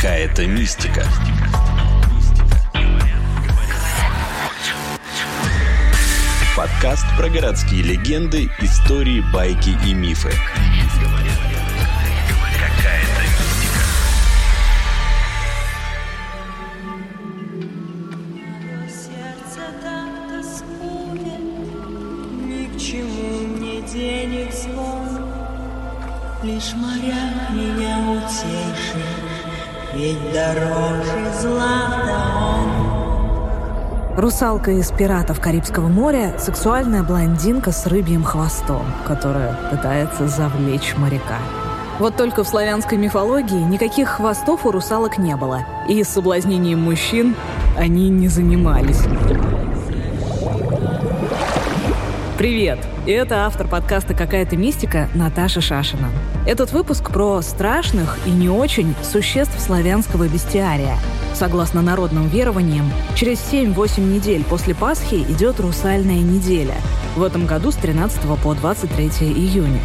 Какая-то мистика. Подкаст про городские легенды, истории, байки и мифы. Лишь моряк меня утешит, ведь дороже злата он. Русалка из «Пиратов Карибского моря» — сексуальная блондинка с рыбьим хвостом, которая пытается завлечь моряка. Вот только в славянской мифологии никаких хвостов у русалок не было, и соблазнением мужчин они не занимались. Привет! Это автор подкаста «Какая-то мистика» Наташа Шашина. Этот выпуск про страшных и не очень существ славянского бестиария. Согласно народным верованиям, через 7-8 недель после Пасхи идет русальная неделя. В этом году с 13 по 23 июня.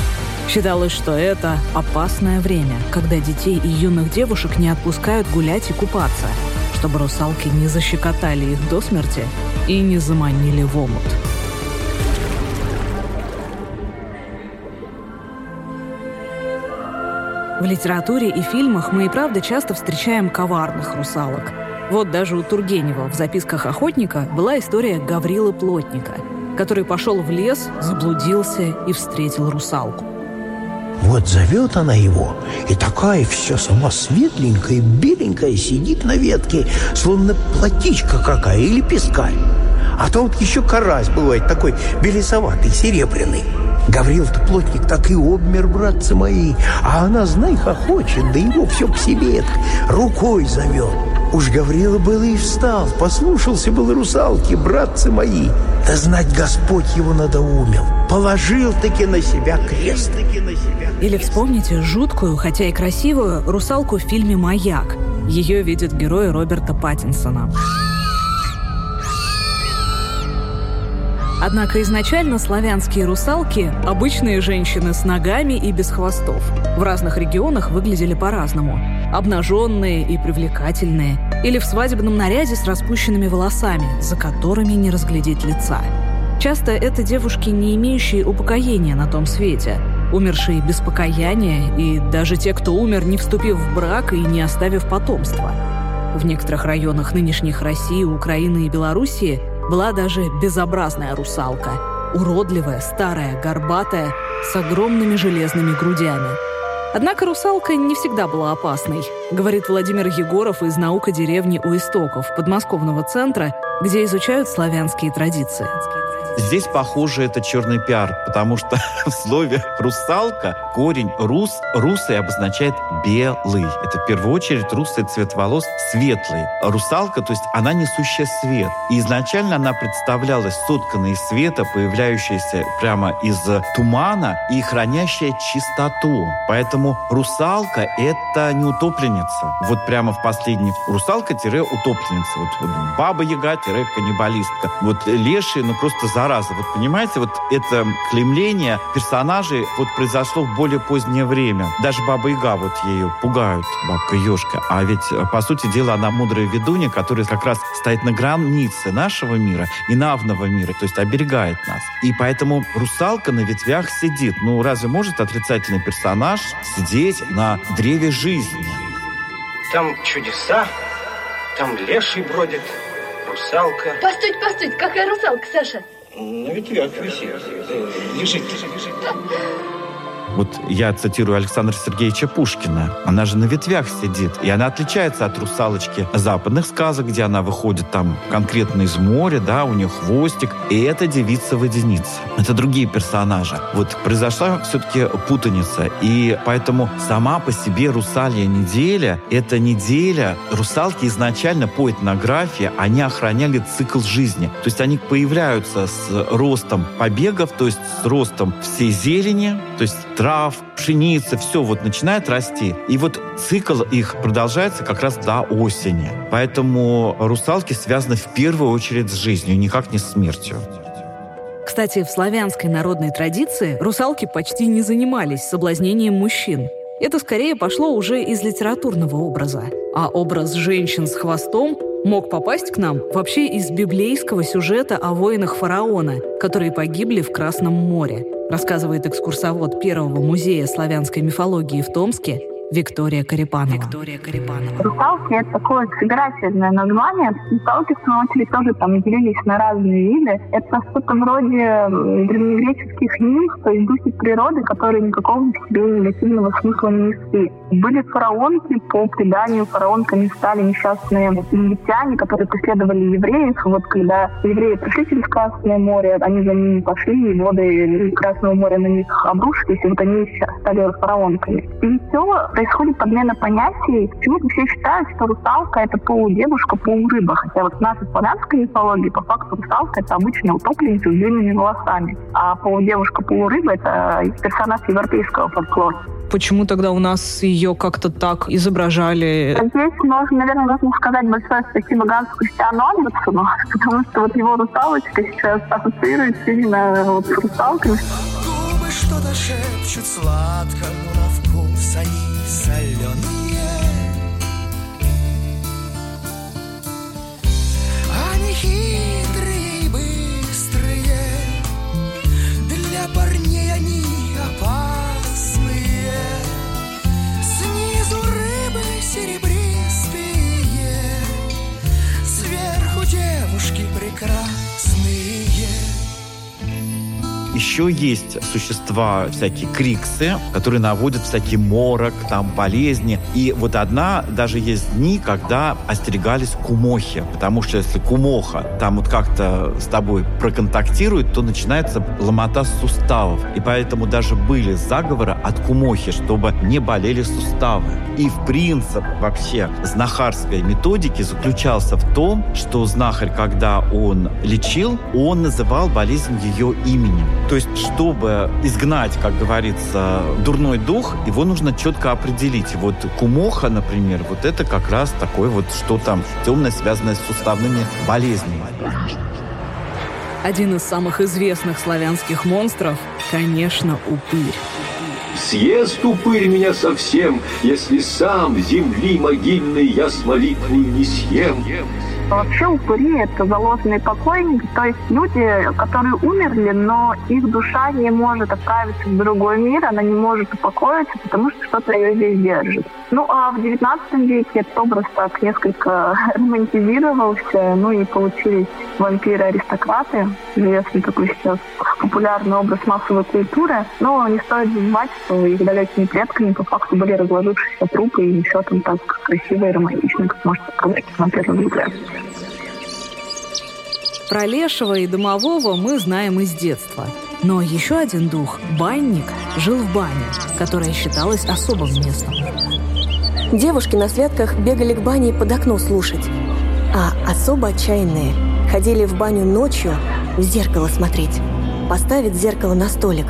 Считалось, что это опасное время, когда детей и юных девушек не отпускают гулять и купаться, чтобы русалки не защекотали их до смерти и не заманили в омут. В литературе и фильмах мы и правда часто встречаем коварных русалок. Вот даже у Тургенева в записках охотника была история Гаврилы Плотника, который пошел в лес, заблудился и встретил русалку. Вот зовет она его, и такая вся сама светленькая, беленькая, сидит на ветке, словно платичка какая или пескарь. А то вот еще карась бывает такой белесоватый, серебряный. Гаврил-то плотник так и обмер, братцы мои. А она, знай, хохочет, да его все к себе так, рукой зовет. Уж Гаврила было и встал, послушался был русалки, братцы мои. Да знать Господь его надоумил. Положил-таки на себя крест. Или вспомните жуткую, хотя и красивую, русалку в фильме «Маяк». Ее видит герой Роберта Паттинсона. Однако изначально славянские русалки – обычные женщины с ногами и без хвостов. В разных регионах выглядели по-разному. Обнаженные и привлекательные. Или в свадебном наряде с распущенными волосами, за которыми не разглядеть лица. Часто это девушки, не имеющие упокоения на том свете, умершие без покаяния и даже те, кто умер, не вступив в брак и не оставив потомства. В некоторых районах нынешних России, Украины и Белоруссии была даже безобразная русалка. Уродливая, старая, горбатая, с огромными железными грудями. Однако русалка не всегда была опасной, говорит Владимир Егоров из «Наука деревни у истоков» подмосковного центра, где изучают славянские традиции. Здесь, похоже, это черный пиар, потому что в слове «русалка» корень «рус» «русый» обозначает «белый». Это в первую очередь русый цвет волос светлый. Русалка, то есть она несущая свет. И изначально она представлялась сотканной из света, появляющейся прямо из тумана и хранящая чистоту. Поэтому русалка — это не утопленница. Вот прямо в последней русалка-утопленница. Вот, вот баба-яга-каннибалистка. Вот леший, ну просто зараза. Вот понимаете, вот это клеймление персонажей вот произошло в более позднее время. Даже Баба Яга вот ею пугают, бабка Ёшка. А ведь, по сути дела, она мудрая ведунья, которая как раз стоит на границе нашего мира и навного мира, то есть оберегает нас. И поэтому русалка на ветвях сидит. Ну, разве может отрицательный персонаж сидеть на древе жизни? Там чудеса, там леший бродит, русалка. Постойте, постойте, какая русалка, Саша? На ветвях висит. Э, Лежит, лежит. Вот я цитирую Александра Сергеевича Пушкина. Она же на ветвях сидит. И она отличается от русалочки западных сказок, где она выходит там конкретно из моря, да, у нее хвостик. И это девица-водяница. Это другие персонажи. Вот произошла все-таки путаница. И поэтому сама по себе русалья неделя — это неделя. Русалки изначально по этнографии, они охраняли цикл жизни. То есть они появляются с ростом побегов, то есть с ростом всей зелени, то есть трав, пшеница, все вот начинает расти. И вот цикл их продолжается как раз до осени. Поэтому русалки связаны в первую очередь с жизнью, никак не с смертью. Кстати, в славянской народной традиции русалки почти не занимались соблазнением мужчин. Это скорее пошло уже из литературного образа. А образ женщин с хвостом мог попасть к нам вообще из библейского сюжета о воинах фараона, которые погибли в Красном море, рассказывает экскурсовод Первого музея славянской мифологии в Томске Виктория Карипанова. Виктория Карипанова. Русалки — это такое собирательное название. Русалки, в свою очередь, тоже там делились на разные виды. Это что-то вроде древнегреческих нимф, то есть духи природы, которые никакого в себе негативного смысла не несли. Были фараонки, по преданию фараонками стали несчастные египтяне, которые преследовали евреев. Вот когда евреи пришли через Красное море, они за ними пошли, и воды Красного моря на них обрушились, и вот они стали фараонками. И все происходит подмена понятий. Почему-то все считают, что русалка — это полудевушка, полурыба. Хотя вот в нашей славянской мифологии по факту русалка — это обычная утопленница с длинными волосами. А полудевушка, полурыба — это персонаж европейского фольклора. Почему тогда у нас ее как-то так изображали? Здесь можно, наверное, нужно сказать большое спасибо Гансу Кристиану Андерсону, потому что вот его русалочка сейчас ассоциируется именно вот с русалками. Губы что-то шепчут сладко, Еще есть существа, всякие криксы, которые наводят всякий морок, там, болезни. И вот одна, даже есть дни, когда остерегались кумохи. Потому что если кумоха там вот как-то с тобой проконтактирует, то начинается ломота суставов. И поэтому даже были заговоры от кумохи, чтобы не болели суставы. И в принцип вообще знахарской методики заключался в том, что знахарь, когда он лечил, он называл болезнь ее именем. То есть, чтобы изгнать, как говорится, дурной дух, его нужно четко определить. Вот кумоха, например, вот это как раз такое вот что-то темное, связанное с суставными болезнями. Один из самых известных славянских монстров, конечно, упырь. Съест упырь меня совсем, если сам земли могильной я с молитвой не съем. Вообще упыри — это заложенные покойники, то есть люди, которые умерли, но их душа не может отправиться в другой мир, она не может упокоиться, потому что что-то ее здесь держит. Ну, а в XIX веке этот образ так несколько романтизировался, ну и получились вампиры-аристократы, известный такой сейчас популярный образ массовой культуры, но не стоит забывать, что их далекими предками по факту были разложившиеся трупы, и все там так красиво и романтично, как может показать на первый взгляд. Про Лешего и Домового мы знаем из детства. Но еще один дух, банник, жил в бане, которая считалась особым местом. Девушки на святках бегали к бане под окно слушать, а особо отчаянные ходили в баню ночью в зеркало смотреть. Поставят зеркало на столик,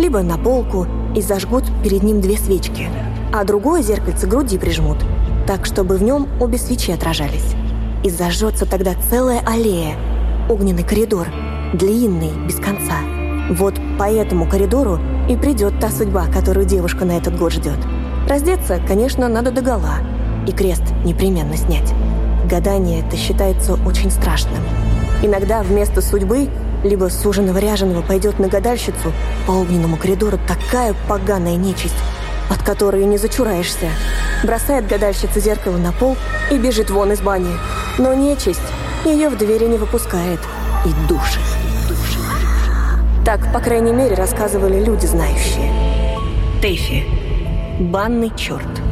либо на полку и зажгут перед ним две свечки, а другое зеркальце груди прижмут, так, чтобы в нем обе свечи отражались. И зажжется тогда целая аллея, огненный коридор, длинный, без конца. Вот по этому коридору и придет та судьба, которую девушка на этот год ждет. Раздеться, конечно, надо догола, и крест непременно снять. Гадание это считается очень страшным. Иногда вместо судьбы либо суженого ряженого пойдет на гадальщицу по огненному коридору такая поганая нечисть, от которой не зачураешься. Бросает гадальщица зеркало на пол и бежит вон из бани. Но нечисть ее в двери не выпускает и душит. Так, по крайней мере, рассказывали люди, знающие. Тэфи. Банный черт.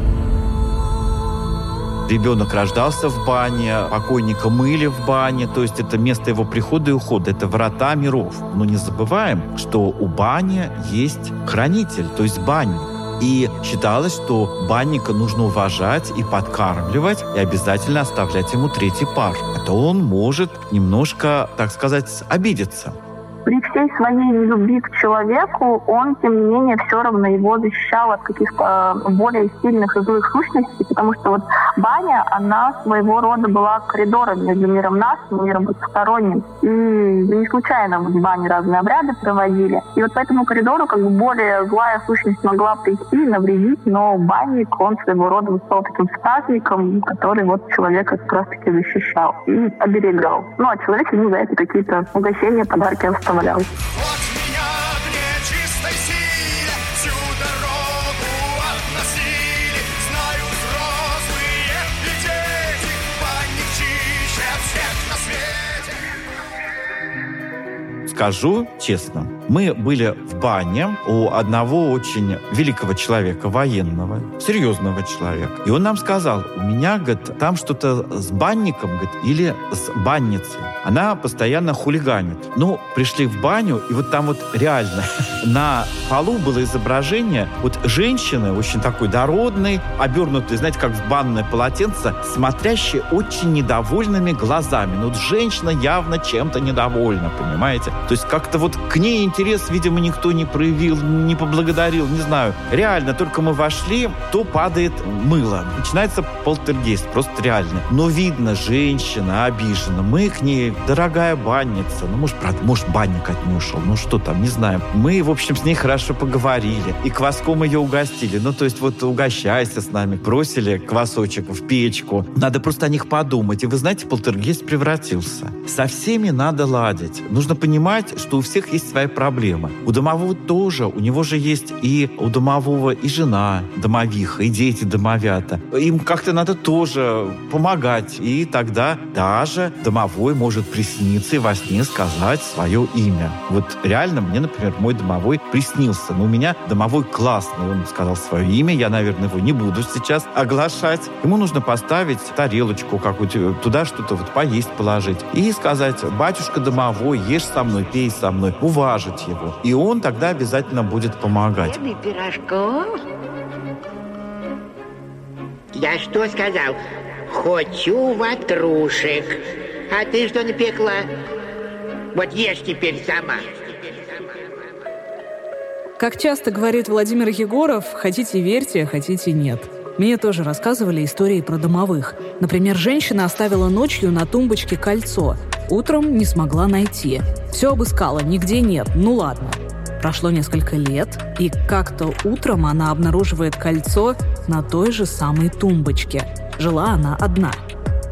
Ребенок рождался в бане, покойника мыли в бане, то есть это место его прихода и ухода, это врата миров. Но не забываем, что у бани есть хранитель, то есть банник. И считалось, что банника нужно уважать и подкармливать, и обязательно оставлять ему третий пар. А то он может немножко, так сказать, обидеться. При всей своей нелюбви к человеку он, тем не менее, все равно его защищал от каких-то э, более сильных и злых сущностей, потому что вот баня, она своего рода была коридором между миром нас и миром потусторонним. И не случайно в бане разные обряды проводили. И вот по этому коридору как бы более злая сущность могла прийти и навредить, но банник, он своего рода стал таким стражником, который вот человека как раз-таки защищал и оберегал. Ну, а человек ему за это какие-то угощения, подарки оставлял. Скажу честно, мы были в бане у одного очень великого человека, военного, серьезного человека. И он нам сказал, у меня, говорит, там что-то с банником, говорит, или с банницей. Она постоянно хулиганит. Ну, пришли в баню, и вот там вот реально на полу было изображение вот женщины, очень такой дородной, обернутой, знаете, как в банное полотенце, смотрящей очень недовольными глазами. Ну, вот женщина явно чем-то недовольна, понимаете? То есть как-то вот к ней интересно интерес, видимо, никто не проявил, не поблагодарил, не знаю. Реально, только мы вошли, то падает мыло. Начинается полтергейст, просто реально. Но видно, женщина обижена. Мы к ней, дорогая банница. Ну, может, правда, может, банник от нее ушел. Ну, что там, не знаю. Мы, в общем, с ней хорошо поговорили. И кваском ее угостили. Ну, то есть вот угощайся с нами. Бросили квасочек в печку. Надо просто о них подумать. И вы знаете, полтергейст превратился. Со всеми надо ладить. Нужно понимать, что у всех есть своя проблема. У домового тоже, у него же есть и у домового и жена домовиха, и дети домовята. Им как-то надо тоже помогать. И тогда даже домовой может присниться и во сне сказать свое имя. Вот реально мне, например, мой домовой приснился. Но у меня домовой классный. Он сказал свое имя. Я, наверное, его не буду сейчас оглашать. Ему нужно поставить тарелочку какую-то, туда что-то вот поесть положить. И сказать, батюшка домовой, ешь со мной, пей со ммной, уважить слушать его. И он тогда обязательно будет помогать. пирожков? Я что сказал? Хочу ватрушек. А ты что напекла? Вот ешь теперь сама. Как часто говорит Владимир Егоров, хотите верьте, хотите нет. Мне тоже рассказывали истории про домовых. Например, женщина оставила ночью на тумбочке кольцо. Утром не смогла найти. Все обыскала, нигде нет. Ну ладно. Прошло несколько лет, и как-то утром она обнаруживает кольцо на той же самой тумбочке. Жила она одна.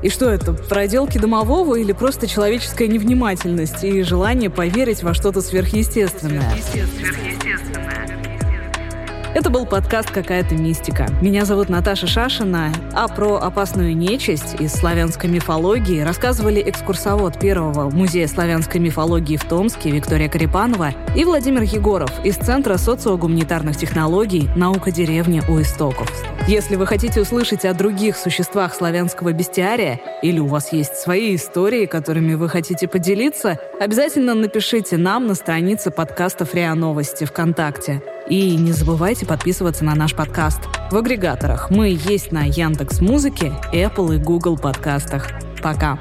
И что это, проделки домового или просто человеческая невнимательность и желание поверить во что-то сверхъестественное? Сверхъестественное. Это был подкаст «Какая-то мистика». Меня зовут Наташа Шашина, а про опасную нечисть из славянской мифологии рассказывали экскурсовод первого музея славянской мифологии в Томске Виктория Карипанова и Владимир Егоров из Центра социогуманитарных технологий «Наука деревни у истоков». Если вы хотите услышать о других существах славянского бестиария или у вас есть свои истории, которыми вы хотите поделиться, обязательно напишите нам на странице подкастов РИА Новости ВКонтакте. И не забывайте подписываться на наш подкаст. В агрегаторах мы есть на Яндекс Музыке, Apple и Google подкастах. Пока!